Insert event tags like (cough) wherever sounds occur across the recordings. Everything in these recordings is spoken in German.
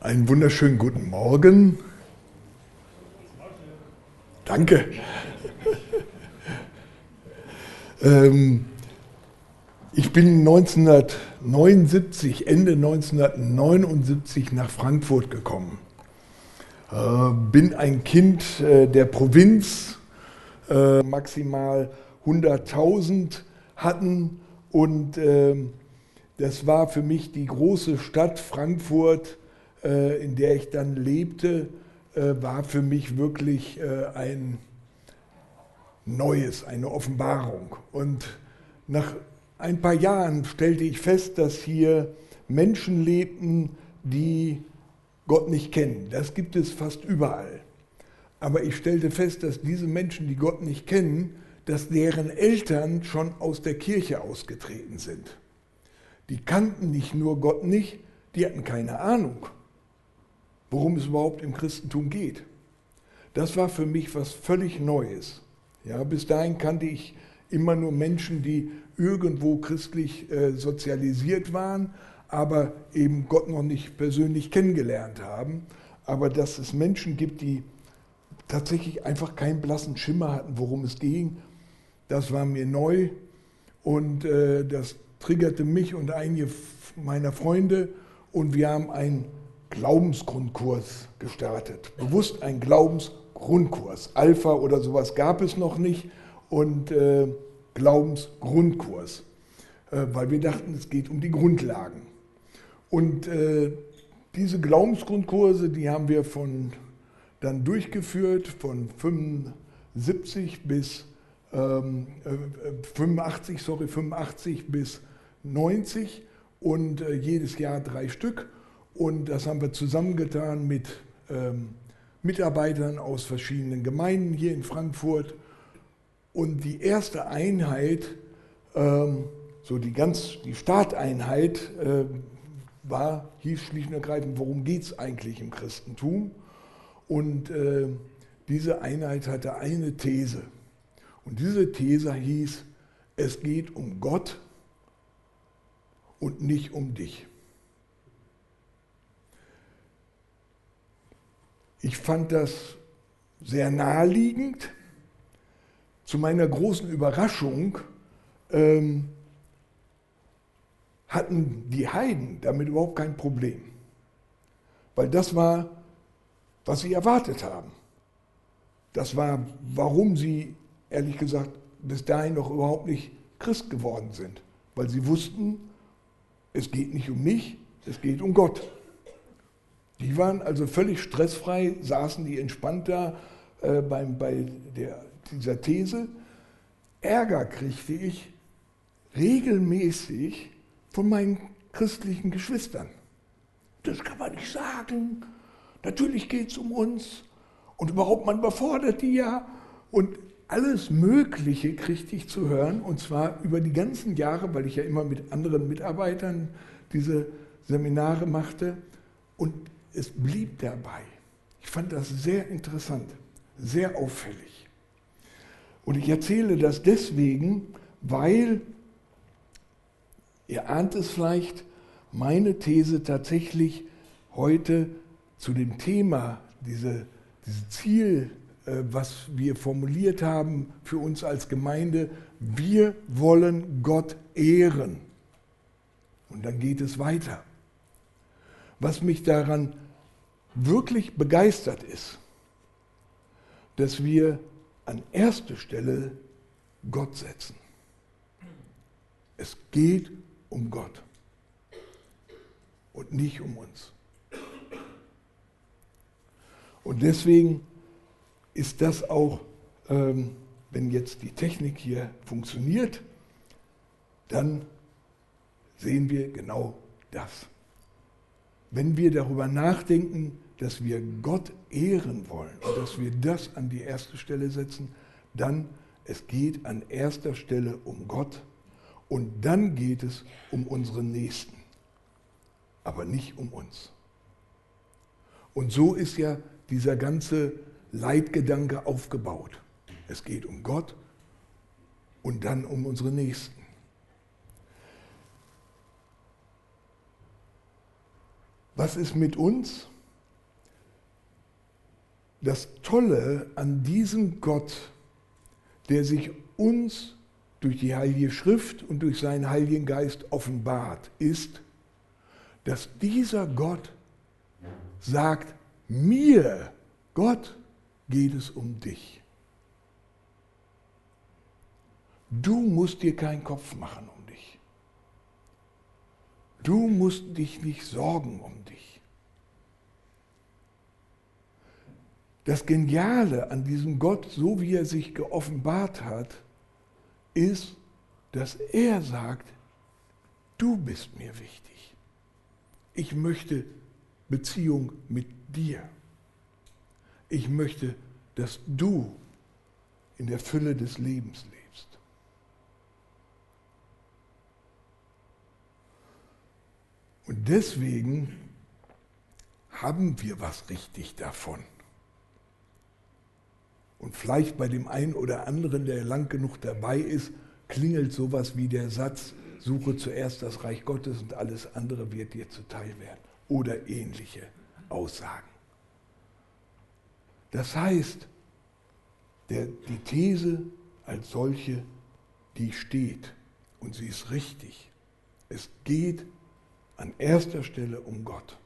Einen wunderschönen guten Morgen. Danke. (laughs) ähm, ich bin 1979, Ende 1979 nach Frankfurt gekommen. Äh, bin ein Kind äh, der Provinz, äh, maximal 100.000 hatten und ähm, das war für mich die große Stadt Frankfurt, äh, in der ich dann lebte, äh, war für mich wirklich äh, ein Neues, eine Offenbarung. Und nach ein paar Jahren stellte ich fest, dass hier Menschen lebten, die Gott nicht kennen. Das gibt es fast überall. Aber ich stellte fest, dass diese Menschen, die Gott nicht kennen, dass deren Eltern schon aus der Kirche ausgetreten sind. Die kannten nicht nur Gott nicht, die hatten keine Ahnung, worum es überhaupt im Christentum geht. Das war für mich was völlig Neues. Ja, bis dahin kannte ich immer nur Menschen, die irgendwo christlich äh, sozialisiert waren, aber eben Gott noch nicht persönlich kennengelernt haben. Aber dass es Menschen gibt, die tatsächlich einfach keinen blassen Schimmer hatten, worum es ging, das war mir neu und äh, das triggerte mich und einige meiner Freunde und wir haben einen Glaubensgrundkurs gestartet. Bewusst ein Glaubensgrundkurs. Alpha oder sowas gab es noch nicht und äh, Glaubensgrundkurs, äh, weil wir dachten, es geht um die Grundlagen. Und äh, diese Glaubensgrundkurse, die haben wir von dann durchgeführt von 75 bis ähm, 85, äh, sorry, 85 bis 90 und äh, jedes Jahr drei Stück. Und das haben wir zusammengetan mit ähm, Mitarbeitern aus verschiedenen Gemeinden hier in Frankfurt. Und die erste Einheit, ähm, so die ganz, die Starteinheit, äh, war, hieß schlicht und ergreifend, worum geht es eigentlich im Christentum? Und äh, diese Einheit hatte eine These. Und diese These hieß, es geht um Gott und nicht um dich. Ich fand das sehr naheliegend. Zu meiner großen Überraschung ähm, hatten die Heiden damit überhaupt kein Problem. Weil das war, was sie erwartet haben. Das war, warum sie, ehrlich gesagt, bis dahin noch überhaupt nicht Christ geworden sind. Weil sie wussten, es geht nicht um mich, es geht um Gott. Die waren also völlig stressfrei, saßen die entspannt da äh, beim, bei der, dieser These. Ärger kriegte ich regelmäßig von meinen christlichen Geschwistern. Das kann man nicht sagen. Natürlich geht es um uns. Und überhaupt, man überfordert die ja. Und alles Mögliche kriegte ich zu hören, und zwar über die ganzen Jahre, weil ich ja immer mit anderen Mitarbeitern diese Seminare machte. Und es blieb dabei. Ich fand das sehr interessant, sehr auffällig. Und ich erzähle das deswegen, weil, ihr ahnt es vielleicht, meine These tatsächlich heute zu dem Thema, diese, dieses Ziel was wir formuliert haben für uns als Gemeinde, wir wollen Gott ehren. Und dann geht es weiter. Was mich daran wirklich begeistert ist, dass wir an erste Stelle Gott setzen. Es geht um Gott und nicht um uns. Und deswegen ist das auch, ähm, wenn jetzt die Technik hier funktioniert, dann sehen wir genau das. Wenn wir darüber nachdenken, dass wir Gott ehren wollen und dass wir das an die erste Stelle setzen, dann es geht an erster Stelle um Gott und dann geht es um unseren Nächsten, aber nicht um uns. Und so ist ja dieser ganze Leitgedanke aufgebaut. Es geht um Gott und dann um unsere Nächsten. Was ist mit uns? Das Tolle an diesem Gott, der sich uns durch die Heilige Schrift und durch seinen Heiligen Geist offenbart, ist, dass dieser Gott sagt, mir, Gott, geht es um dich. Du musst dir keinen Kopf machen um dich. Du musst dich nicht sorgen um dich. Das Geniale an diesem Gott, so wie er sich geoffenbart hat, ist, dass er sagt, du bist mir wichtig. Ich möchte Beziehung mit dir. Ich möchte, dass du in der Fülle des Lebens lebst. Und deswegen haben wir was richtig davon. Und vielleicht bei dem einen oder anderen, der lang genug dabei ist, klingelt sowas wie der Satz, suche zuerst das Reich Gottes und alles andere wird dir zuteil werden. Oder ähnliche Aussagen. Das heißt, der, die These als solche, die steht und sie ist richtig. Es geht an erster Stelle um Gott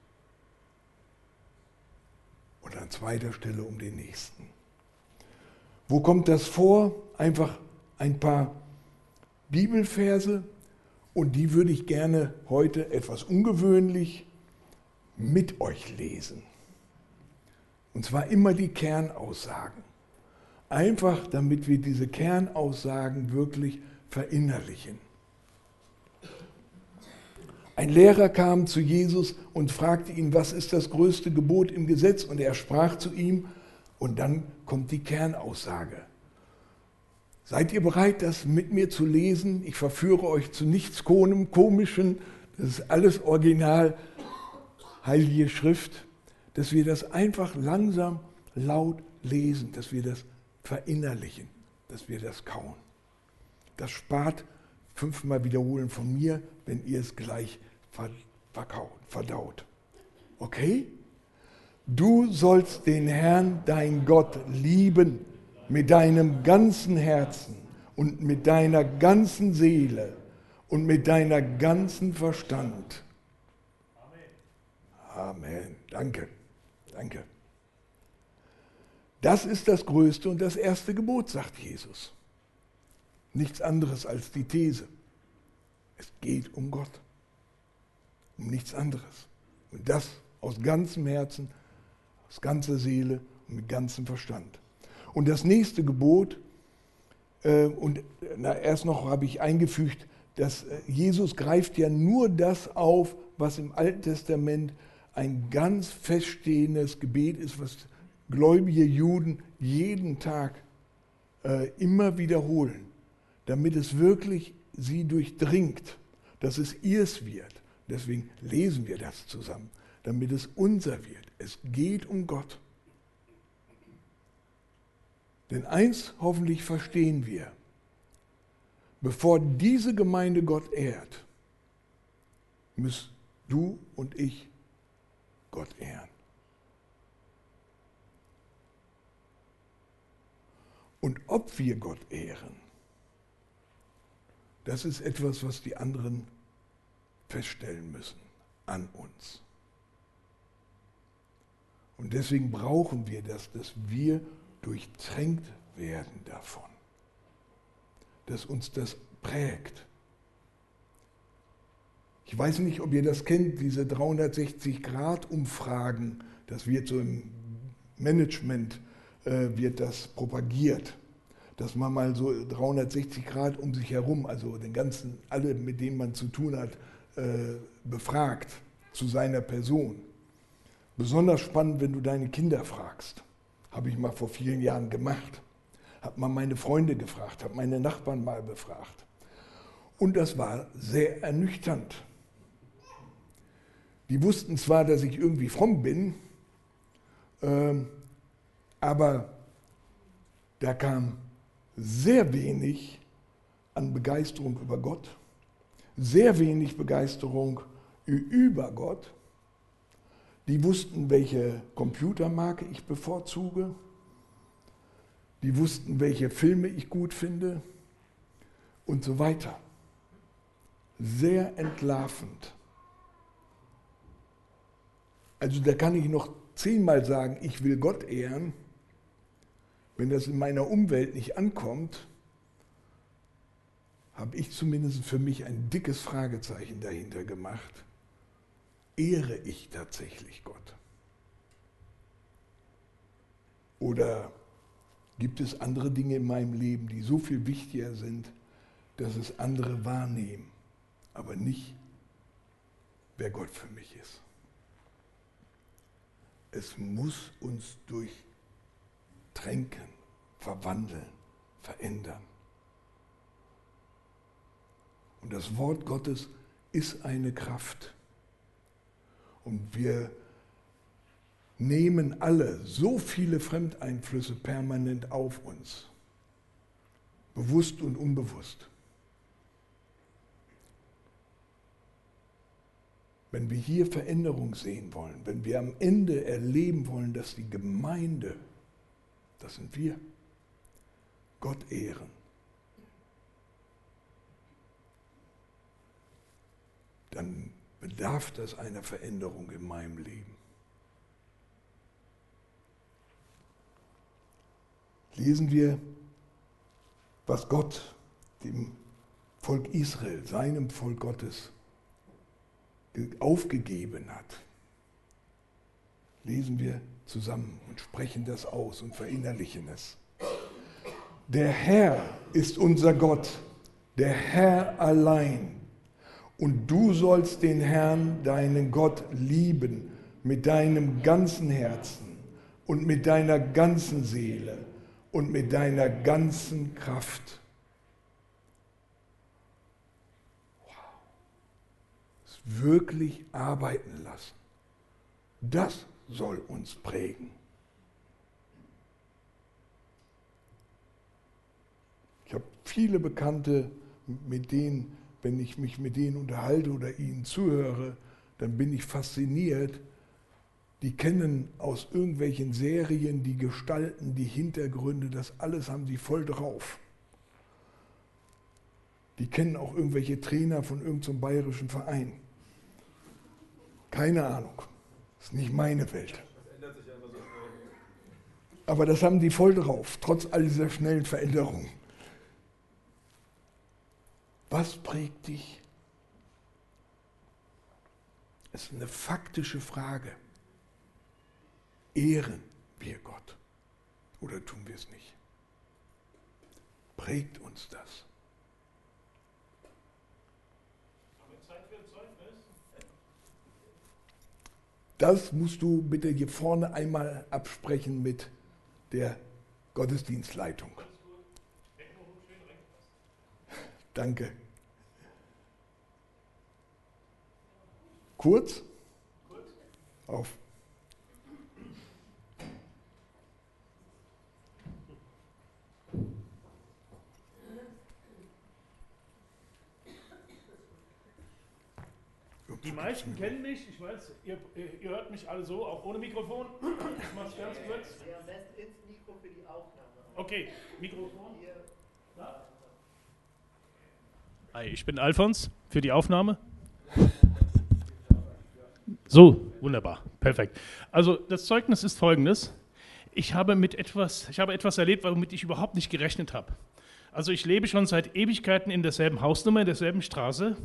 und an zweiter Stelle um den Nächsten. Wo kommt das vor? Einfach ein paar Bibelverse und die würde ich gerne heute etwas ungewöhnlich mit euch lesen. Und zwar immer die Kernaussagen. Einfach damit wir diese Kernaussagen wirklich verinnerlichen. Ein Lehrer kam zu Jesus und fragte ihn, was ist das größte Gebot im Gesetz? Und er sprach zu ihm, und dann kommt die Kernaussage. Seid ihr bereit, das mit mir zu lesen? Ich verführe euch zu nichts Komischen. Das ist alles original, heilige Schrift. Dass wir das einfach langsam, laut lesen, dass wir das verinnerlichen, dass wir das kauen. Das spart fünfmal Wiederholen von mir, wenn ihr es gleich verkaut, verdaut. Okay? Du sollst den Herrn, dein Gott, lieben mit deinem ganzen Herzen und mit deiner ganzen Seele und mit deiner ganzen Verstand. Amen. Amen. Danke. Danke. Das ist das größte und das erste Gebot, sagt Jesus. Nichts anderes als die These. Es geht um Gott. Um nichts anderes. Und das aus ganzem Herzen, aus ganzer Seele und mit ganzem Verstand. Und das nächste Gebot, äh, und na, erst noch habe ich eingefügt, dass äh, Jesus greift ja nur das auf, was im Alten Testament ein ganz feststehendes Gebet ist, was gläubige Juden jeden Tag äh, immer wiederholen, damit es wirklich sie durchdringt, dass es ihrs wird. Deswegen lesen wir das zusammen, damit es unser wird. Es geht um Gott. Denn eins hoffentlich verstehen wir, bevor diese Gemeinde Gott ehrt, müssen du und ich Gott ehren. Und ob wir Gott ehren, das ist etwas, was die anderen feststellen müssen an uns. Und deswegen brauchen wir das, dass wir durchtränkt werden davon, dass uns das prägt. Ich weiß nicht, ob ihr das kennt, diese 360-Grad-Umfragen, das wird so im Management, äh, wird das propagiert, dass man mal so 360 Grad um sich herum, also den ganzen, alle, mit denen man zu tun hat, äh, befragt zu seiner Person. Besonders spannend, wenn du deine Kinder fragst. Habe ich mal vor vielen Jahren gemacht. Habe mal meine Freunde gefragt, habe meine Nachbarn mal befragt. Und das war sehr ernüchternd. Die wussten zwar, dass ich irgendwie fromm bin, ähm, aber da kam sehr wenig an Begeisterung über Gott, sehr wenig Begeisterung über Gott Die wussten, welche Computermarke ich bevorzuge. Die wussten, welche Filme ich gut finde und so weiter. Sehr entlarvend. Also da kann ich noch zehnmal sagen, ich will Gott ehren. Wenn das in meiner Umwelt nicht ankommt, habe ich zumindest für mich ein dickes Fragezeichen dahinter gemacht. Ehre ich tatsächlich Gott? Oder gibt es andere Dinge in meinem Leben, die so viel wichtiger sind, dass es andere wahrnehmen, aber nicht, wer Gott für mich ist? Es muss uns durchtränken, verwandeln, verändern. Und das Wort Gottes ist eine Kraft. Und wir nehmen alle so viele Fremdeinflüsse permanent auf uns, bewusst und unbewusst. Wenn wir hier Veränderung sehen wollen, wenn wir am Ende erleben wollen, dass die Gemeinde, das sind wir, Gott ehren, dann bedarf das einer Veränderung in meinem Leben. Lesen wir, was Gott dem Volk Israel, seinem Volk Gottes, aufgegeben hat. Lesen wir zusammen und sprechen das aus und verinnerlichen es. Der Herr ist unser Gott, der Herr allein und du sollst den Herrn, deinen Gott, lieben mit deinem ganzen Herzen und mit deiner ganzen Seele und mit deiner ganzen Kraft. Wow. Es wirklich arbeiten lassen. Das soll uns prägen. Ich habe viele Bekannte, mit denen wenn ich mich mit denen unterhalte oder ihnen zuhöre, dann bin ich fasziniert. Die kennen aus irgendwelchen Serien die Gestalten, die Hintergründe, das alles haben sie voll drauf. Die kennen auch irgendwelche Trainer von irgendeinem bayerischen Verein. Keine Ahnung. Das ist nicht meine Welt. Aber das haben die voll drauf, trotz all dieser schnellen Veränderungen. Was prägt dich? Es ist eine faktische Frage. Ehren wir Gott oder tun wir es nicht? Prägt uns das? Das musst du bitte hier vorne einmal absprechen mit der Gottesdienstleitung. Danke. Kurz? Auf. Die meisten kennen mich, ich weiß, ihr, ihr, hört mich alle so, auch ohne Mikrofon. Ich mache es ganz kurz. Ja, am besten ins Mikro für die Aufnahme. Okay, Mikrofon. Hi, ich bin Alfons für die Aufnahme. So, wunderbar, perfekt. Also das Zeugnis ist folgendes. Ich habe mit etwas, ich habe etwas erlebt, womit ich überhaupt nicht gerechnet habe. Also ich lebe schon seit Ewigkeiten in derselben Hausnummer, in derselben Straße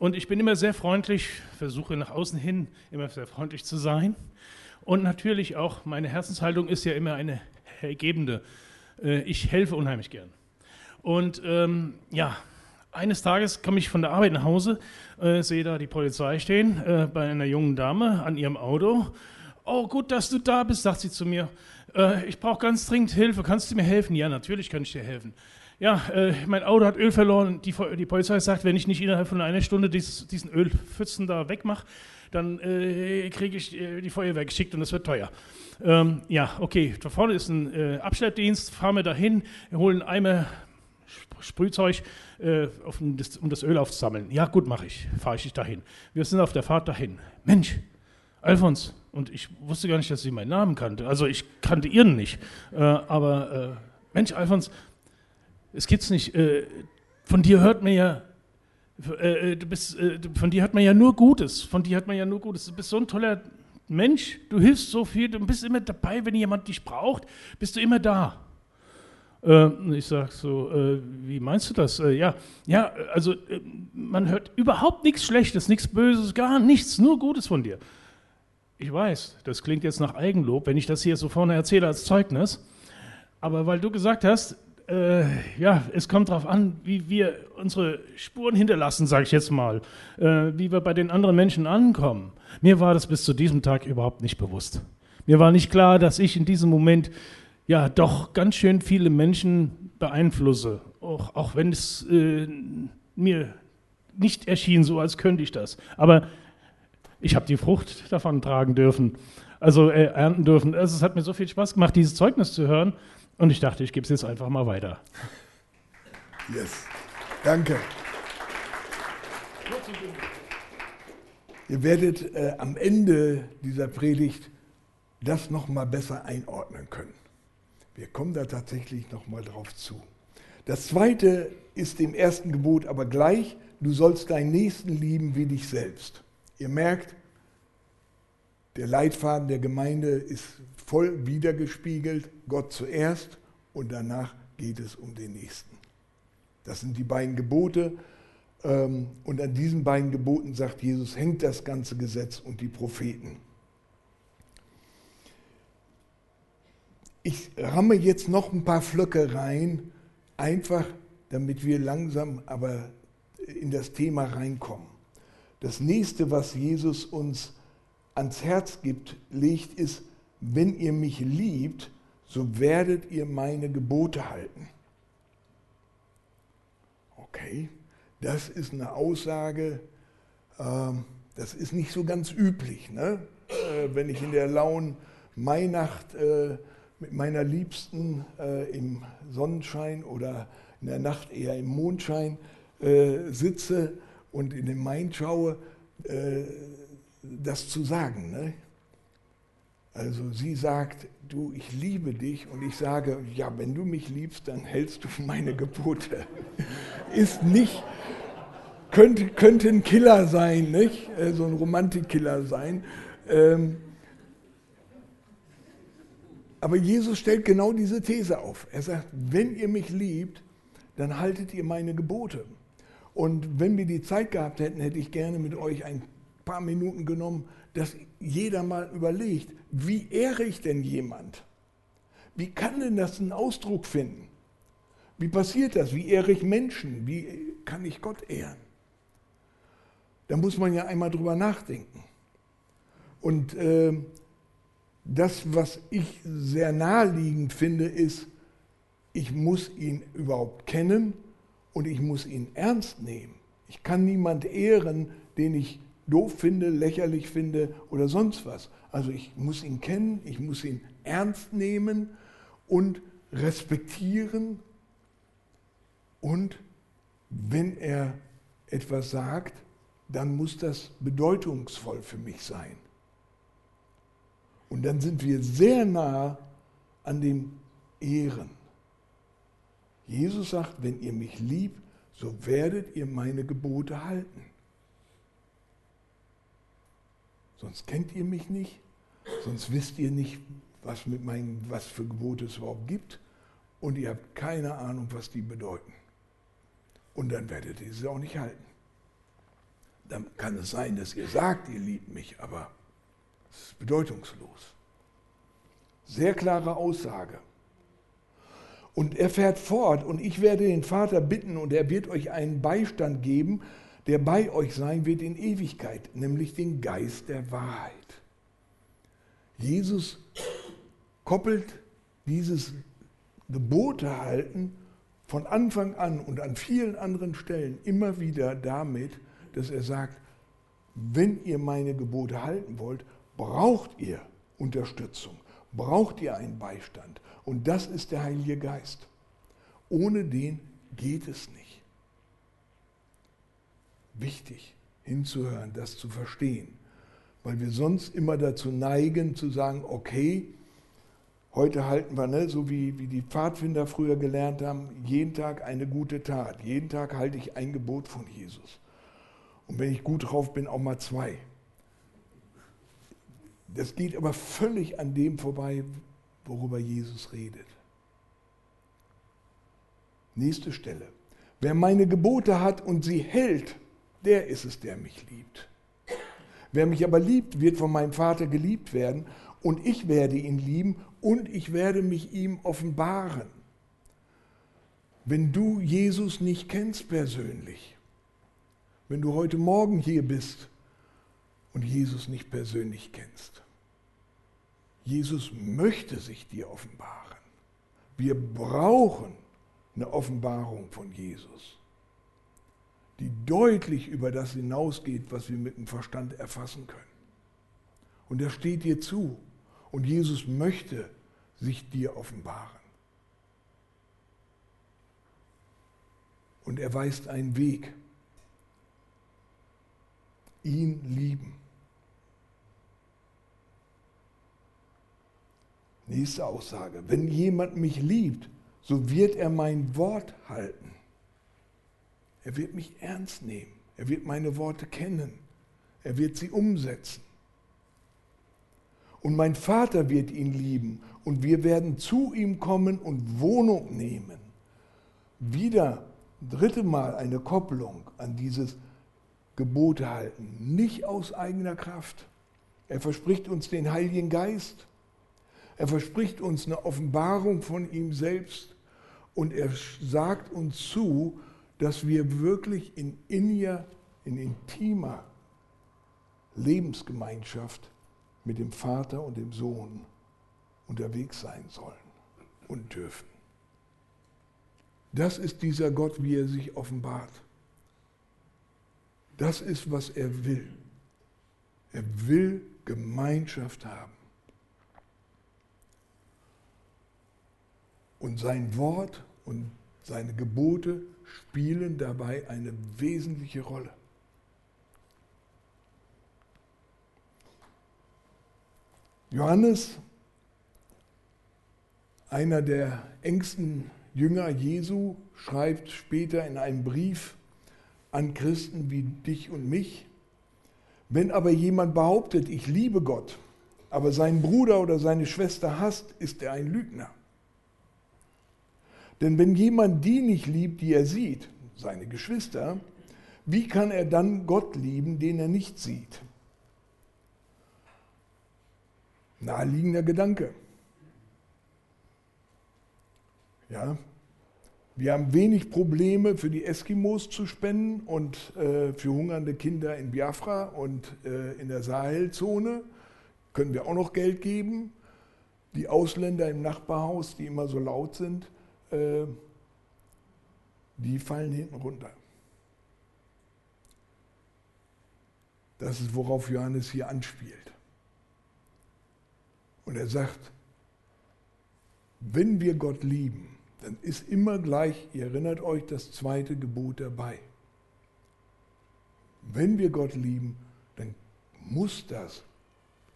und ich bin immer sehr freundlich, versuche nach außen hin immer sehr freundlich zu sein. Und natürlich auch meine Herzenshaltung ist ja immer eine ergebende. Äh, ich helfe unheimlich gern. Und ähm, ja, eines Tages komme ich von der Arbeit nach Hause, äh, sehe da die Polizei stehen äh, bei einer jungen Dame an ihrem Auto. Oh, gut, dass du da bist, sagt sie zu mir. Äh, ich brauche ganz dringend Hilfe. Kannst du mir helfen? Ja, natürlich kann ich dir helfen. Ja, äh, mein Auto hat Öl verloren. Die, die, Polizei sagt, wenn ich nicht innerhalb von einer Stunde dieses, diesen Ölpfützen da wegmache, dann äh, kriege ich äh, die Feuerwehr geschickt und das wird teuer. Ähm, ja, okay, da vorne ist ein Abschleppdienst, fahren wir dahin, holen Eimer Sprühzeug, äh, um, das, um, das, Öl aufzusammeln. Ja, gut, mache ich. Fahre ich dahin. Wir sind auf der Fahrt dahin. Mensch, Alfons, Und ich wusste gar nicht, dass sie meinen Namen kannte. Also ich kannte ihren nicht. Äh, aber äh, Mensch, Alfons, es gibt's nicht. Äh, von dir hört man ja, äh, äh, du bist, äh, von dir hört man ja nur Gutes. Von dir hört man ja nur Gutes. Du bist so ein toller Mensch. Du hilfst so viel. Du bist immer dabei, wenn jemand dich braucht, bist du immer da. ich sage so, wie meinst du das? ja, ja, also man hört überhaupt nichts Schlechtes, nichts Böses, gar nichts, nur Gutes von dir. Ich weiß, das klingt jetzt nach Eigenlob, wenn ich das hier so vorne erzähle als Zeugnis. Aber weil du gesagt hast, äh, ja, es kommt darauf an, wie wir unsere Spuren hinterlassen, sage ich jetzt mal, äh, wie wir bei den anderen Menschen ankommen. Mir war das bis zu diesem Tag überhaupt nicht bewusst. Mir war nicht klar, dass ich in diesem Moment ja doch ganz schön viele Menschen beeinflusse, auch, auch wenn es äh, mir nicht erschien, so als könnte ich das. Aber ich habe die Frucht davon tragen dürfen, also äh, ernten dürfen. Also es hat mir so viel Spaß gemacht, dieses Zeugnis zu hören. Und ich dachte, ich gebe es jetzt einfach mal weiter. Yes, danke. Ihr werdet äh, am Ende dieser Predigt das noch mal besser einordnen können. Wir kommen da tatsächlich noch mal drauf zu. Das zweite ist dem ersten Gebot aber gleich, du sollst deinen Nächsten lieben wie dich selbst. Ihr merkt, der Leitfaden der Gemeinde ist voll wiedergespiegelt, Gott zuerst und danach geht es um den Nächsten. Das sind die beiden Gebote ähm, und an diesen beiden Geboten, sagt Jesus, hängt das ganze Gesetz und die Propheten. Ich ramme jetzt noch ein paar Flöcke rein, einfach damit wir langsam aber in das Thema reinkommen. Das nächste, was Jesus uns ans Herz gibt, legt, ist, wenn ihr mich liebt, so werdet ihr meine Gebote halten. Okay, das ist eine Aussage, ähm, das ist nicht so ganz üblich. Ne? Äh, wenn ich in der lauen Mainacht äh, mit meiner Liebsten äh, im Sonnenschein oder in der Nacht eher im Mondschein sitze und in den Main schaue, äh, das zu sagen. Ne? Also sie sagt, du, ich liebe dich und ich sage, ja, wenn du mich liebst, dann hältst du meine Gebote. (laughs) Ist nicht, könnte, könnte ein Killer sein, nicht? Äh, so ein Romantikkiller sein. Ähm, aber Jesus stellt genau diese These auf. Er sagt, wenn ihr mich liebt, dann haltet ihr meine Gebote. Und wenn wir die Zeit gehabt hätten, hätte ich gerne mit euch ein paar Minuten genommen, dass jeder mal überlegt, wie ehre ich denn jemand? Wie kann denn das einen Ausdruck finden? Wie passiert das? Wie ehre ich Menschen? Wie kann ich Gott ehren? Da muss man ja einmal drüber nachdenken. Und äh, das, was ich sehr naheliegend finde, ist, ich muss ihn überhaupt kennen und ich muss ihn ernst nehmen. Ich kann niemand ehren, den ich doof finde, lächerlich finde oder sonst was. Also ich muss ihn kennen, ich muss ihn ernst nehmen und respektieren. Und wenn er etwas sagt, dann muss das bedeutungsvoll für mich sein. Und dann sind wir sehr nah an dem Ehren. Jesus sagt, wenn ihr mich liebt, so werdet ihr meine Gebote halten. Sonst kennt ihr mich nicht, sonst wisst ihr nicht, was, mit meinen, was für Gebote es überhaupt gibt und ihr habt keine Ahnung, was die bedeuten. Und dann werdet ihr sie auch nicht halten. Dann kann es sein, dass ihr sagt, ihr liebt mich, aber es ist bedeutungslos. Sehr klare Aussage. Und er fährt fort und ich werde den Vater bitten und er wird euch einen Beistand geben, der bei euch sein wird in Ewigkeit, nämlich den Geist der Wahrheit. Jesus koppelt dieses Gebote halten von Anfang an und an vielen anderen Stellen immer wieder damit, dass er sagt, wenn ihr meine Gebote halten wollt, braucht ihr Unterstützung, braucht ihr einen Beistand. Und das ist der Heilige Geist. Ohne den geht es nicht. Wichtig hinzuhören, das zu verstehen. weil wir sonst immer dazu neigen zu sagen, okay, heute halten wir, ne, so wie, wie die Pfadfinder früher gelernt haben, jeden Tag eine gute Tat. Jeden Tag halte ich ein Gebot von Jesus. Und wenn ich gut drauf bin, auch mal zwei. Das geht aber völlig an dem vorbei, worüber Jesus redet. Nächste Stelle. Wer meine Gebote hat und sie hält, der ist es, der mich liebt. Wer mich aber liebt, wird von meinem Vater geliebt werden und ich werde ihn lieben und ich werde mich ihm offenbaren. Wenn du Jesus nicht kennst persönlich, wenn du heute Morgen hier bist und Jesus nicht persönlich kennst, Jesus möchte sich dir offenbaren. Wir brauchen eine Offenbarung von Jesus die deutlich über das hinausgeht, was wir mit dem Verstand erfassen können. Und er steht dir zu und Jesus möchte sich dir offenbaren. Und er weist einen Weg. Ihn lieben. Nächste Aussage. Wenn jemand mich liebt, so wird er mein Wort halten. Er wird mich ernst nehmen. Er wird meine Worte kennen. Er wird sie umsetzen. Und mein Vater wird ihn lieben und wir werden zu ihm kommen und Wohnung nehmen. Wieder dritte Mal eine Kopplung an dieses Gebote halten, nicht aus eigener Kraft. Er verspricht uns den Heiligen Geist. Er verspricht uns eine Offenbarung von ihm selbst und er sagt uns zu, dass wir wirklich in inniger, in intimer Lebensgemeinschaft mit dem Vater und dem Sohn unterwegs sein sollen und dürfen. Das ist dieser Gott, wie er sich offenbart. Das ist, was er will. Er will Gemeinschaft haben. Und sein Wort und seine Gebote spielen dabei eine wesentliche Rolle. Johannes, einer der engsten Jünger Jesu, schreibt später in einem Brief an Christen wie dich und mich, wenn aber jemand behauptet, ich liebe Gott, aber seinen Bruder oder seine Schwester hasst, ist er ein Lügner. Denn wenn jemand die nicht liebt, die er sieht, seine Geschwister, wie kann er dann Gott lieben, den er nicht sieht? Naheliegender Gedanke. Ja, wir haben wenig Probleme für die Eskimos zu spenden und äh, für hungernde Kinder in Biafra und äh, in der Sahelzone können wir auch noch Geld geben. Die Ausländer im Nachbarhaus, die immer so laut sind, äh, die fallen hinten runter. Das ist, worauf Johannes hier anspielt. Und er sagt, wenn wir Gott lieben, dann ist immer gleich, ihr erinnert euch, das zweite Gebot dabei. Wenn wir Gott lieben, dann muss das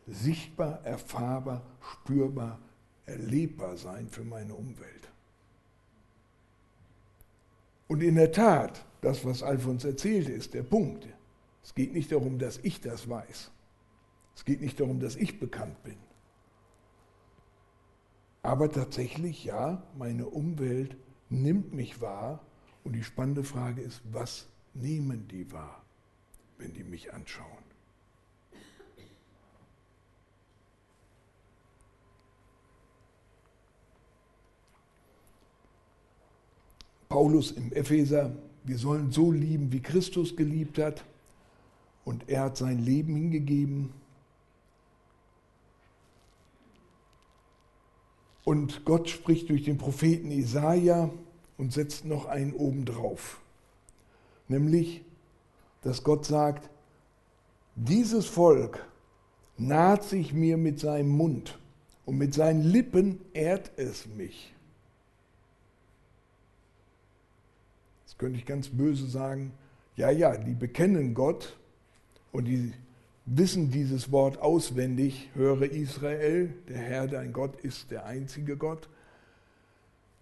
sichtbar, erfahrbar, spürbar, erlebbar sein für meine Umwelt. Und in der Tat, das, was Alfons erzählte, ist der Punkt. Es geht nicht darum, dass ich das weiß. Es geht nicht darum, dass ich bekannt bin. Aber tatsächlich, ja, meine Umwelt nimmt mich wahr. Und die spannende Frage ist, was nehmen die wahr, wenn die mich anschauen? Paulus im Epheser, wir sollen so lieben, wie Christus geliebt hat. Und er hat sein Leben hingegeben. Und Gott spricht durch den Propheten Jesaja und setzt noch einen obendrauf. Nämlich, dass Gott sagt, dieses Volk naht sich mir mit seinem Mund und mit seinen Lippen ehrt es mich. Jetzt könnte ich ganz böse sagen, ja, ja, die bekennen Gott und die wissen dieses Wort auswendig, höre Israel, der Herr dein Gott ist der einzige Gott.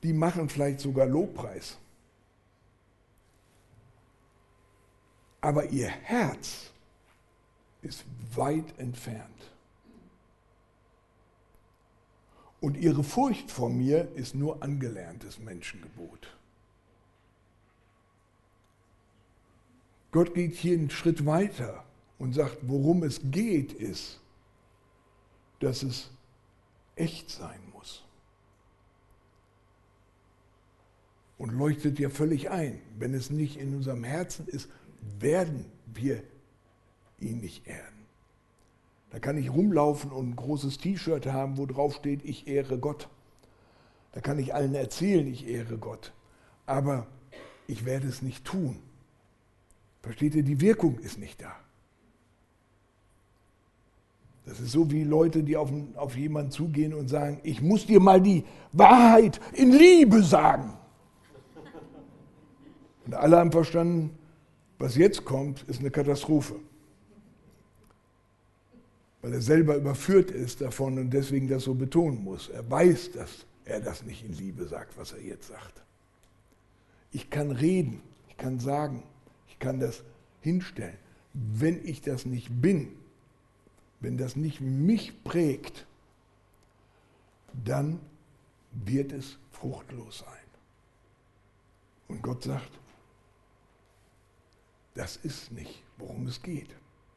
Die machen vielleicht sogar Lobpreis. Aber ihr Herz ist weit entfernt. Und ihre Furcht vor mir ist nur angelerntes Menschengebot. Gott geht hier einen Schritt weiter und sagt, worum es geht, ist, dass es echt sein muss. Und leuchtet ja völlig ein. Wenn es nicht in unserem Herzen ist, werden wir ihn nicht ehren. Da kann ich rumlaufen und ein großes T-Shirt haben, wo drauf steht, ich ehre Gott. Da kann ich allen erzählen, ich ehre Gott. Aber ich werde es nicht tun. Versteht ihr, die Wirkung ist nicht da. Das ist so wie Leute, die auf, auf jemanden zugehen und sagen, ich muss dir mal die Wahrheit in Liebe sagen. Und alle haben verstanden, was jetzt kommt, ist eine Katastrophe. Weil er selber überführt ist davon und deswegen das so betonen muss. Er weiß, dass er das nicht in Liebe sagt, was er jetzt sagt. Ich kann reden, ich kann sagen, kann das hinstellen. Wenn ich das nicht bin, wenn das nicht mich prägt, dann wird es fruchtlos sein. Und Gott sagt, das ist nicht, worum es geht.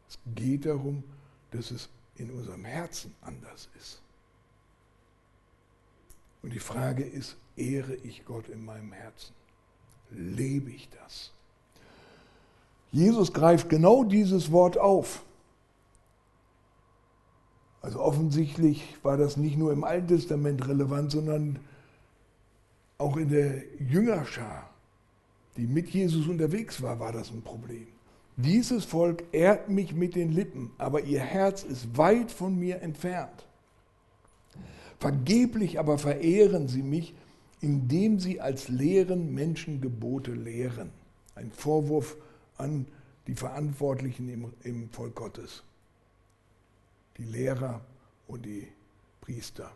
Es geht darum, dass es in unserem Herzen anders ist. Und die Frage ist, ehre ich Gott in meinem Herzen? Lebe ich das? Jesus greift genau dieses Wort auf. Also offensichtlich war das nicht nur im Alten Testament relevant, sondern auch in der Jüngerschar die mit Jesus unterwegs war, war das ein Problem. Dieses Volk ehrt mich mit den Lippen, aber ihr Herz ist weit von mir entfernt. Vergeblich aber verehren sie mich, indem sie als leeren Menschen Gebote lehren. Ein Vorwurf an die Verantwortlichen im, im Volk Gottes, die Lehrer und die Priester.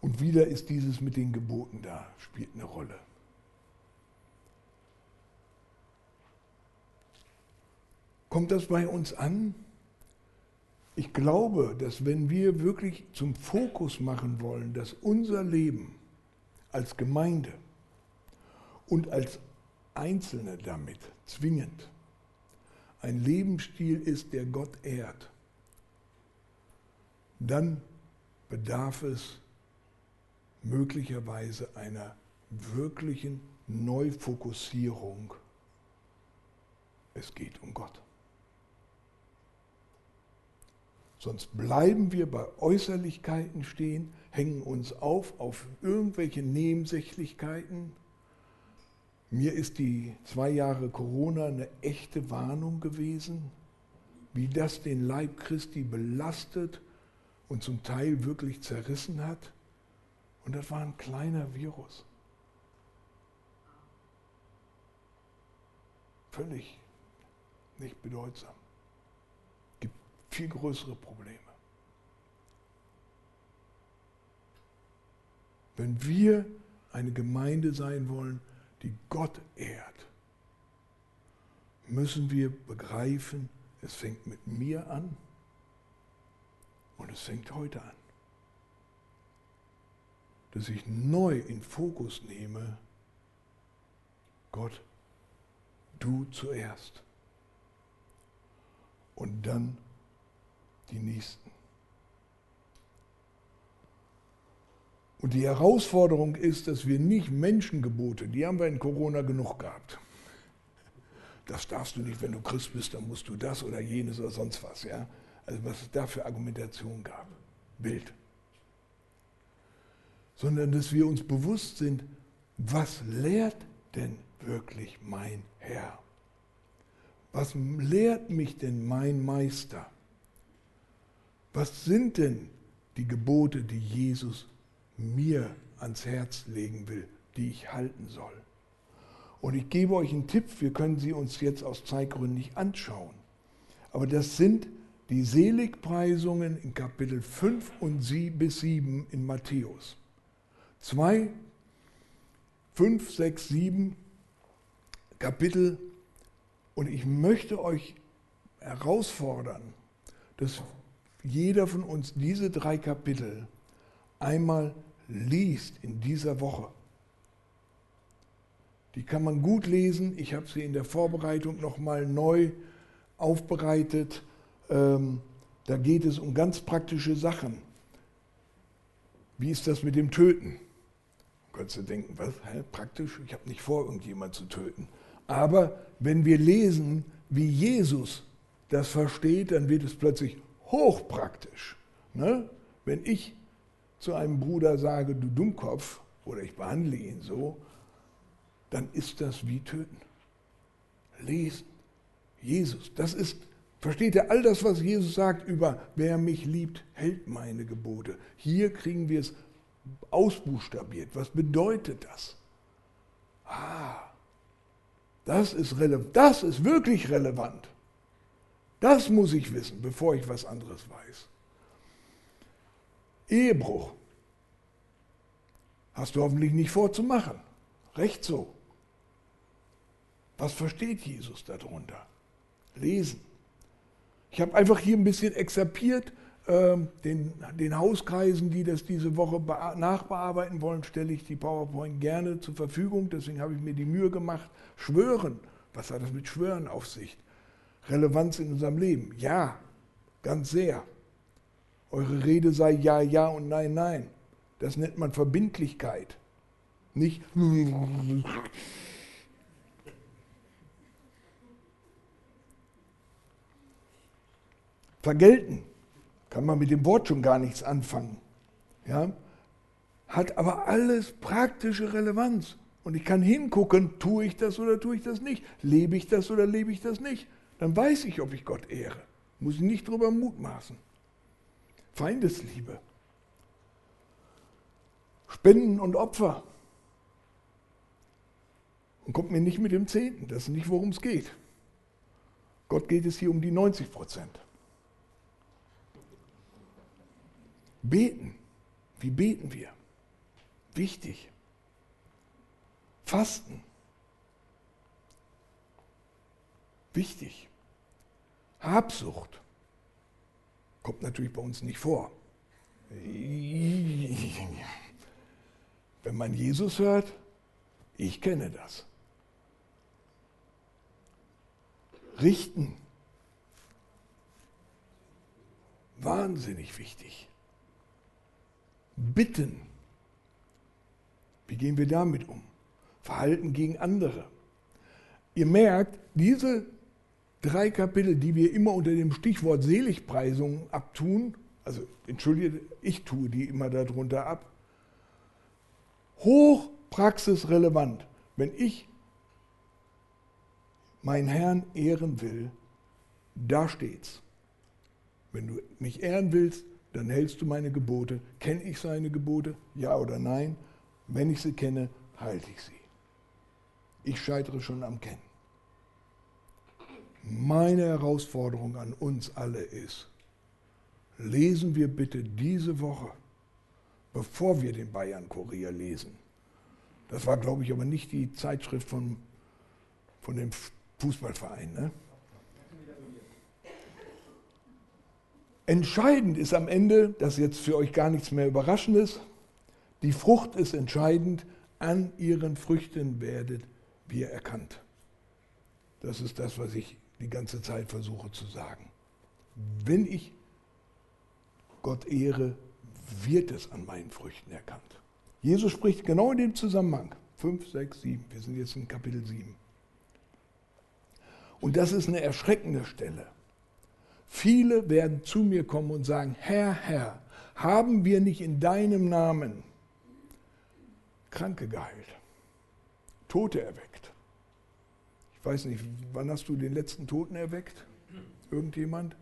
Und wieder ist dieses mit den Geboten da, spielt eine Rolle. Kommt das bei uns an? Ich glaube, dass wenn wir wirklich zum Fokus machen wollen, dass unser Leben als Gemeinde und als Einzelne damit zwingend ein Lebensstil ist, der Gott ehrt, dann bedarf es möglicherweise einer wirklichen Neufokussierung. Es geht um Gott. Sonst bleiben wir bei Äußerlichkeiten stehen, hängen uns auf auf irgendwelche Nebensächlichkeiten. Mir ist die zwei Jahre Corona eine echte Warnung gewesen, wie das den Leib Christi belastet und zum Teil wirklich zerrissen hat. Und das war ein kleiner Virus. Völlig nicht bedeutsam. Gibt viel größere Probleme. Wenn wir eine Gemeinde sein wollen, die Gott ehrt, müssen wir begreifen, es fängt mit mir an und es fängt heute an dass ich neu in Fokus nehme, Gott, du zuerst. Und dann die Nächsten. Und die Herausforderung ist, dass wir nicht Menschengebote, die haben wir in Corona genug gehabt. Das darfst du nicht, wenn du Christ bist, dann musst du das oder jenes oder sonst was. Ja? Also was es da für Argumentation gab. Bild sondern dass wir uns bewusst sind, was lehrt denn wirklich mein Herr? Was lehrt mich denn mein Meister? Was sind denn die Gebote, die Jesus mir ans Herz legen will, die ich halten soll? Und ich gebe euch einen Tipp, wir können sie uns jetzt aus Zeitgründen nicht anschauen. Aber das sind die Seligpreisungen in Kapitel 5 und 7 bis 7 in Matthäus. 2, 5, 6, 7 Kapitel. Und ich möchte euch herausfordern, dass jeder von uns diese drei Kapitel einmal liest in dieser Woche. Die kann man gut lesen. Ich habe sie in der Vorbereitung nochmal neu aufbereitet. Ähm, da geht es um ganz praktische Sachen. Wie ist das mit dem Töten? Könntest du denken, was? Hä, praktisch? Ich habe nicht vor, irgendjemand zu töten. Aber wenn wir lesen, wie Jesus das versteht, dann wird es plötzlich hochpraktisch. Ne? Wenn ich zu einem Bruder sage, du Dummkopf, oder ich behandle ihn so, dann ist das wie töten. Lesen. Jesus, das ist, versteht ihr, all das, was Jesus sagt über, wer mich liebt, hält meine Gebote. Hier kriegen wir es ausbuchstabiert. Was bedeutet das? Ah, das ist, relevant, das ist wirklich relevant. Das muss ich wissen, bevor ich was anderes weiß. Ehebruch. Hast du hoffentlich nicht vorzumachen. Recht so. Was versteht Jesus darunter? Lesen. Ich habe einfach hier ein bisschen exerpiert. Äh, den, den Hauskreisen, die das diese Woche nachbearbeiten wollen, stelle ich die PowerPoint gerne zur Verfügung. Deswegen habe ich mir die Mühe gemacht. Schwören. Was hat das mit Schwören auf sich? Relevanz in unserem Leben? Ja, ganz sehr. Eure Rede sei ja, ja und nein, nein. Das nennt man Verbindlichkeit. Nicht vergelten. Kann man mit dem Wort schon gar nichts anfangen. Ja? Hat aber alles praktische Relevanz. Und ich kann hingucken, tue ich das oder tue ich das nicht? Lebe ich das oder lebe ich das nicht? Dann weiß ich, ob ich Gott ehre. Muss ich nicht drüber mutmaßen. Feindesliebe. Spenden und Opfer. Und kommt mir nicht mit dem Zehnten. Das ist nicht, worum es geht. Gott geht es hier um die 90 Prozent. Beten. Wie beten wir? Wichtig. Fasten. Wichtig. Habsucht. Kommt natürlich bei uns nicht vor. Wenn man Jesus hört, ich kenne das. Richten. Wahnsinnig wichtig. Bitten. Wie gehen wir damit um? Verhalten gegen andere. Ihr merkt, diese drei Kapitel, die wir immer unter dem Stichwort Seligpreisung abtun, also entschuldige, ich tue die immer darunter ab, hochpraxisrelevant. Wenn ich meinen Herrn ehren will, da steht's. Wenn du mich ehren willst, dann hältst du meine Gebote. Kenne ich seine Gebote? Ja oder nein? Wenn ich sie kenne, halte ich sie. Ich scheitere schon am Kennen. Meine Herausforderung an uns alle ist, lesen wir bitte diese Woche, bevor wir den Bayern-Kurier lesen. Das war, glaube ich, aber nicht die Zeitschrift von, von dem Fußballverein. Ne? Entscheidend ist am Ende, das ist jetzt für euch gar nichts mehr Überraschendes, die Frucht ist entscheidend, an ihren Früchten werdet wir erkannt. Das ist das, was ich die ganze Zeit versuche zu sagen. Wenn ich Gott ehre, wird es an meinen Früchten erkannt. Jesus spricht genau in dem Zusammenhang. 5, 6, 7. Wir sind jetzt in Kapitel 7. Und das ist eine erschreckende Stelle. Viele werden zu mir kommen und sagen, Herr, Herr, haben wir nicht in deinem Namen Kranke geheilt, Tote erweckt? Ich weiß nicht, wann hast du den letzten Toten erweckt? Irgendjemand?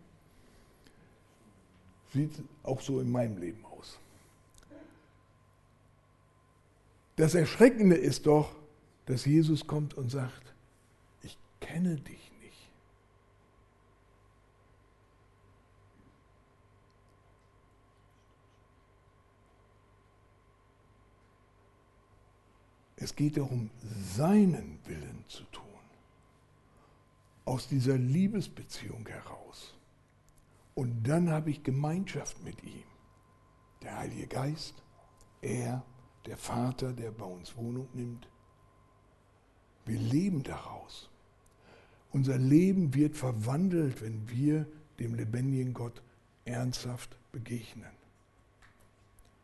Sieht auch so in meinem Leben aus. Das Erschreckende ist doch, dass Jesus kommt und sagt, ich kenne dich nicht. Es geht darum, seinen Willen zu tun. Aus dieser Liebesbeziehung heraus. Und dann habe ich Gemeinschaft mit ihm. Der Heilige Geist, er, der Vater, der bei uns Wohnung nimmt. Wir leben daraus. Unser Leben wird verwandelt, wenn wir dem lebendigen Gott ernsthaft begegnen.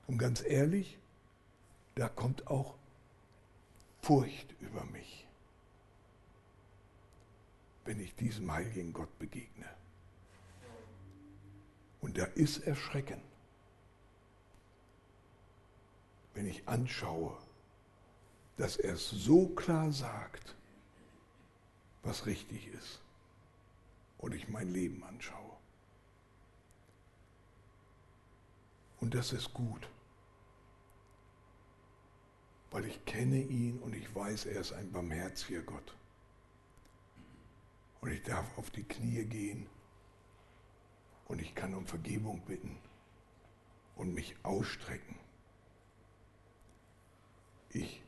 Und ganz ehrlich, da kommt auch Furcht über mich, wenn ich diesem heiligen Gott begegne. Und da ist Erschrecken, wenn ich anschaue, dass er es so klar sagt, was richtig ist, und ich mein Leben anschaue. Und das ist gut, weil ich kenne ihn und ich weiß, er ist ein barmherziger Gott. Und ich darf auf die Knie gehen und ich kann um Vergebung bitten und mich ausstrecken. Ich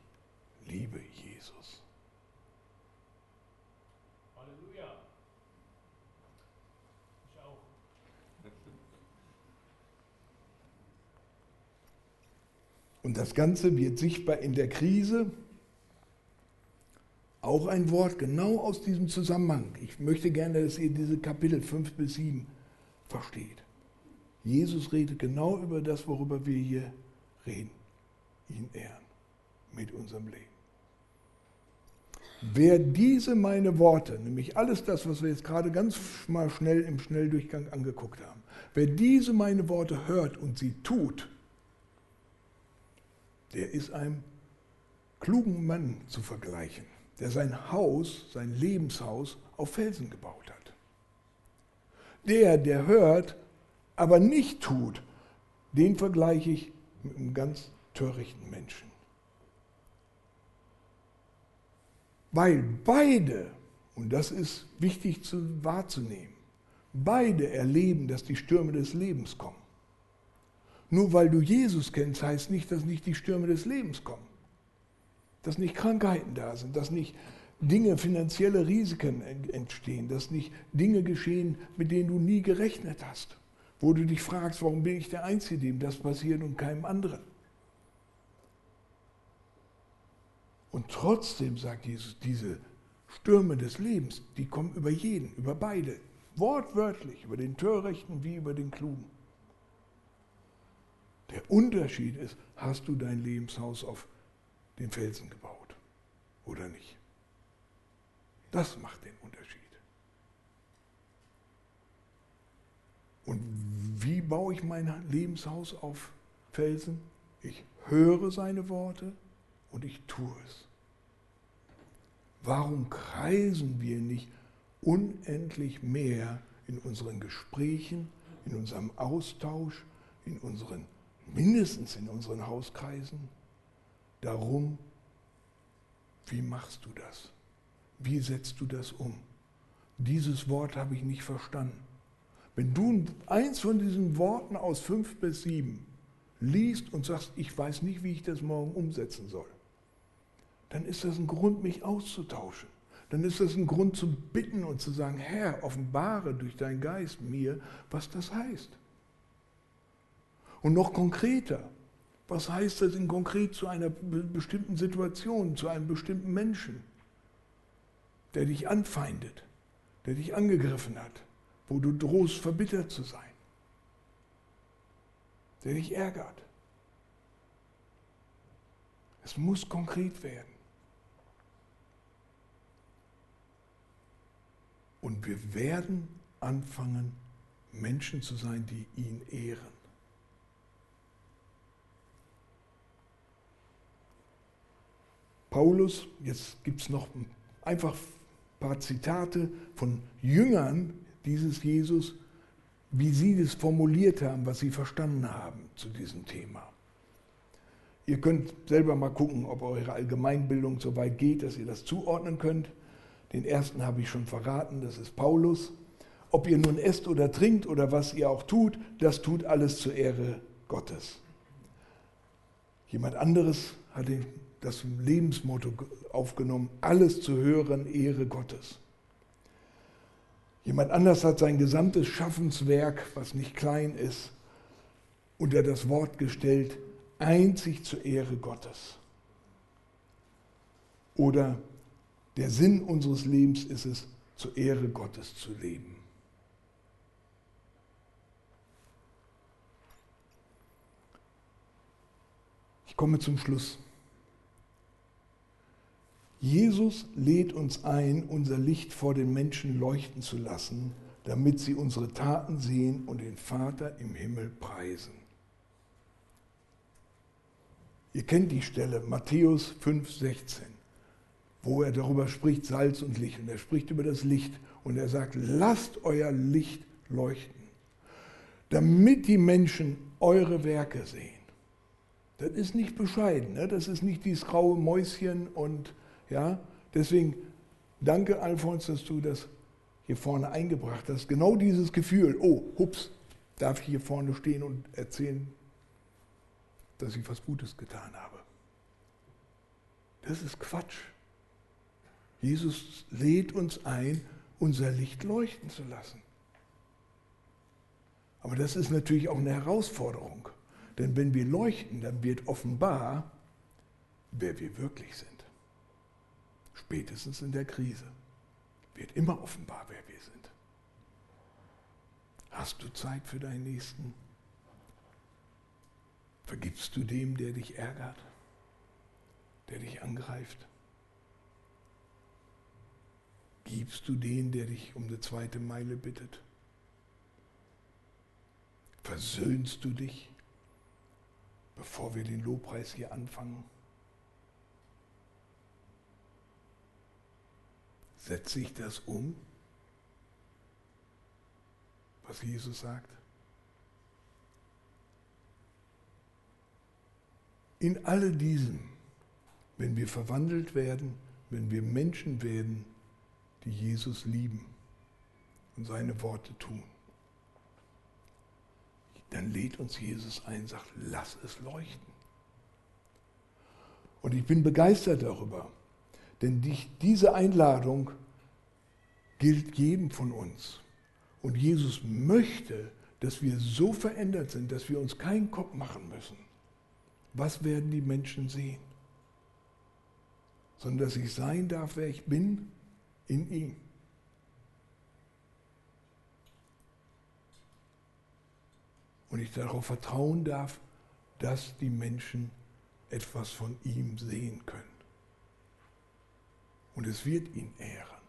liebe Jesus. Halleluja. Ich auch. Und das Ganze wird sichtbar in der Krise. Auch ein Wort genau aus diesem Zusammenhang. Ich möchte gerne, dass ihr diese Kapitel 5 bis 7 versteht. Jesus redet genau über das, worüber wir hier reden. Ihn ehren mit unserem Leben. Wer diese meine Worte, nämlich alles das, was wir jetzt gerade ganz mal schnell im Schnelldurchgang angeguckt haben, wer diese meine Worte hört und sie tut, der ist einem klugen Mann zu vergleichen, der sein Haus, sein Lebenshaus auf Felsen gebaut hat. Der, der hört, aber nicht tut, den vergleiche ich mit einem ganz törichten Menschen. Weil beide, und das ist wichtig zu, wahrzunehmen, beide erleben, dass die Stürme des Lebens kommen. Nur weil du Jesus kennst, heißt nicht, dass nicht die Stürme des Lebens kommen. Dass nicht Krankheiten da sind, dass nicht Dinge, finanzielle Risiken entstehen, dass nicht Dinge geschehen, mit denen du nie gerechnet hast. Wo du dich fragst, warum bin ich der Einzige, dem das passiert und keinem anderen. Und trotzdem sagt Jesus, diese Stürme des Lebens, die kommen über jeden, über beide. Wortwörtlich, über den Törichten wie über den Klugen. Der Unterschied ist, hast du dein Lebenshaus auf den Felsen gebaut oder nicht? Das macht den Unterschied. Und wie baue ich mein Lebenshaus auf Felsen? Ich höre seine Worte, und ich tue es. Warum kreisen wir nicht unendlich mehr in unseren Gesprächen, in unserem Austausch, in unseren, mindestens in unseren Hauskreisen, darum, wie machst du das? Wie setzt du das um? Dieses Wort habe ich nicht verstanden. Wenn du eins von diesen Worten aus fünf bis sieben liest und sagst, ich weiß nicht, wie ich das morgen umsetzen soll, dann ist das ein Grund, mich auszutauschen. Dann ist das ein Grund zu bitten und zu sagen, Herr, offenbare durch deinen Geist mir, was das heißt. Und noch konkreter, was heißt das in konkret zu einer bestimmten Situation, zu einem bestimmten Menschen, der dich anfeindet, der dich angegriffen hat, wo du drohst, verbittert zu sein, der dich ärgert. Es muss konkret werden. Und wir werden anfangen, Menschen zu sein, die ihn ehren. Paulus, jetzt gibt es noch einfach ein paar Zitate von Jüngern dieses Jesus, wie sie das formuliert haben, was sie verstanden haben zu diesem Thema. Ihr könnt selber mal gucken, ob eure Allgemeinbildung so weit geht, dass ihr das zuordnen könnt. Den ersten habe ich schon verraten, das ist Paulus. Ob ihr nun esst oder trinkt oder was ihr auch tut, das tut alles zur Ehre Gottes. Jemand anderes hat das Lebensmotto aufgenommen, alles zu hören, Ehre Gottes. Jemand anders hat sein gesamtes Schaffenswerk, was nicht klein ist, unter das Wort gestellt, einzig zur Ehre Gottes. Oder der Sinn unseres Lebens ist es, zur Ehre Gottes zu leben. Ich komme zum Schluss. Jesus lädt uns ein, unser Licht vor den Menschen leuchten zu lassen, damit sie unsere Taten sehen und den Vater im Himmel preisen. Ihr kennt die Stelle, Matthäus 5,16, wo er darüber spricht, Salz und Licht. Und er spricht über das Licht und er sagt, lasst euer Licht leuchten, damit die Menschen eure Werke sehen. Das ist nicht bescheiden, ne? das ist nicht dieses graue Mäuschen und ja, deswegen danke Alfons, dass du das hier vorne eingebracht hast. Genau dieses Gefühl, oh, hups, darf ich hier vorne stehen und erzählen, dass ich was Gutes getan habe. Das ist Quatsch. Jesus lädt uns ein, unser Licht leuchten zu lassen. Aber das ist natürlich auch eine Herausforderung. Denn wenn wir leuchten, dann wird offenbar, wer wir wirklich sind. Spätestens in der Krise wird immer offenbar, wer wir sind. Hast du Zeit für deinen Nächsten? Vergibst du dem, der dich ärgert, der dich angreift? Gibst du den, der dich um eine zweite Meile bittet? Versöhnst du dich, bevor wir den Lobpreis hier anfangen? Setze ich das um, was Jesus sagt? In alle diesen, wenn wir verwandelt werden, wenn wir Menschen werden, die Jesus lieben und seine Worte tun, dann lädt uns Jesus ein, sagt, lass es leuchten. Und ich bin begeistert darüber, denn die, diese Einladung gilt jedem von uns. Und Jesus möchte, dass wir so verändert sind, dass wir uns keinen Kopf machen müssen. Was werden die Menschen sehen? Sondern dass ich sein darf, wer ich bin, in ihm. Und ich darauf vertrauen darf, dass die Menschen etwas von ihm sehen können und es wird ihn ehren.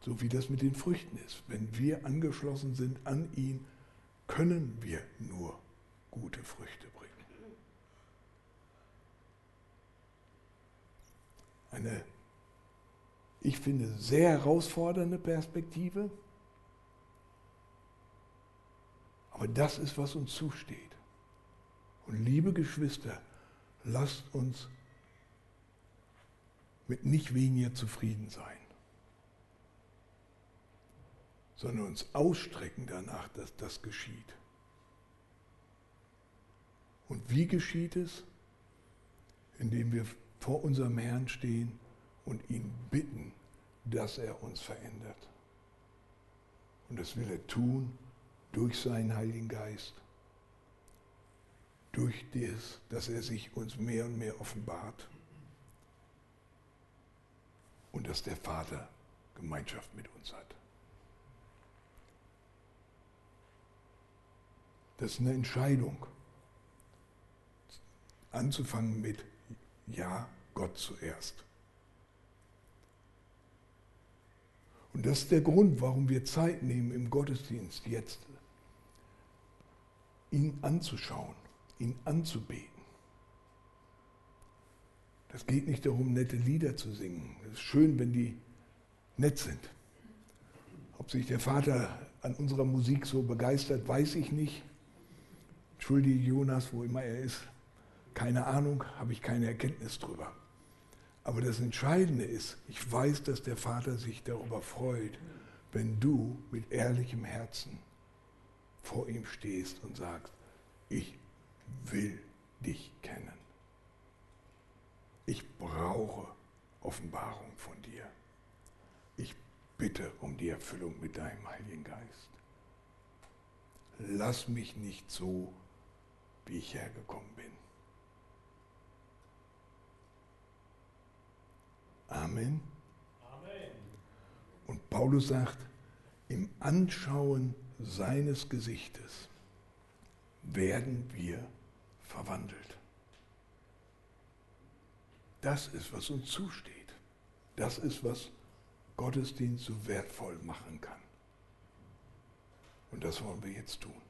So wie das mit den Früchten ist. Wenn wir angeschlossen sind an ihn, können wir nur gute Früchte bringen. Eine, ich finde, sehr herausfordernde Perspektive. Aber das ist, was uns zusteht. Und liebe Geschwister, lasst uns mit nicht weniger zufrieden sein, sondern uns ausstrecken danach, dass das geschieht. Und wie geschieht es? Indem wir vor unserem Herrn stehen und ihn bitten, dass er uns verändert. Und das will er tun durch seinen Heiligen Geist, durch das, dass er sich uns mehr und mehr offenbart und dass der Vater Gemeinschaft mit uns hat. Das ist eine Entscheidung. Anzufangen mit Ja, Gott zuerst. Und das ist der Grund, warum wir Zeit nehmen im Gottesdienst jetzt, ihn anzuschauen, ihn anzubeten. Das geht nicht darum, nette Lieder zu singen. Es ist schön, wenn die nett sind. Ob sich der Vater an unserer Musik so begeistert, weiß ich nicht. Entschuldige Jonas, wo immer er ist. Keine Ahnung, habe ich keine Erkenntnis drüber. Aber das Entscheidende ist, ich weiß, dass der Vater sich darüber freut, wenn du mit ehrlichem Herzen vor ihm stehst und sagst, ich will dich kennen. Ich brauche Offenbarung von dir. Ich bitte um die Erfüllung mit deinem Heiligen Geist. Lass mich nicht so, wie ich hergekommen bin. Amen. Amen. Und Paulus sagt, im Anschauen seines Gesichtes werden wir verwandelt. Das ist, was uns zusteht. Das ist, was Gottesdienst so wertvoll machen kann. Und das wollen wir jetzt tun.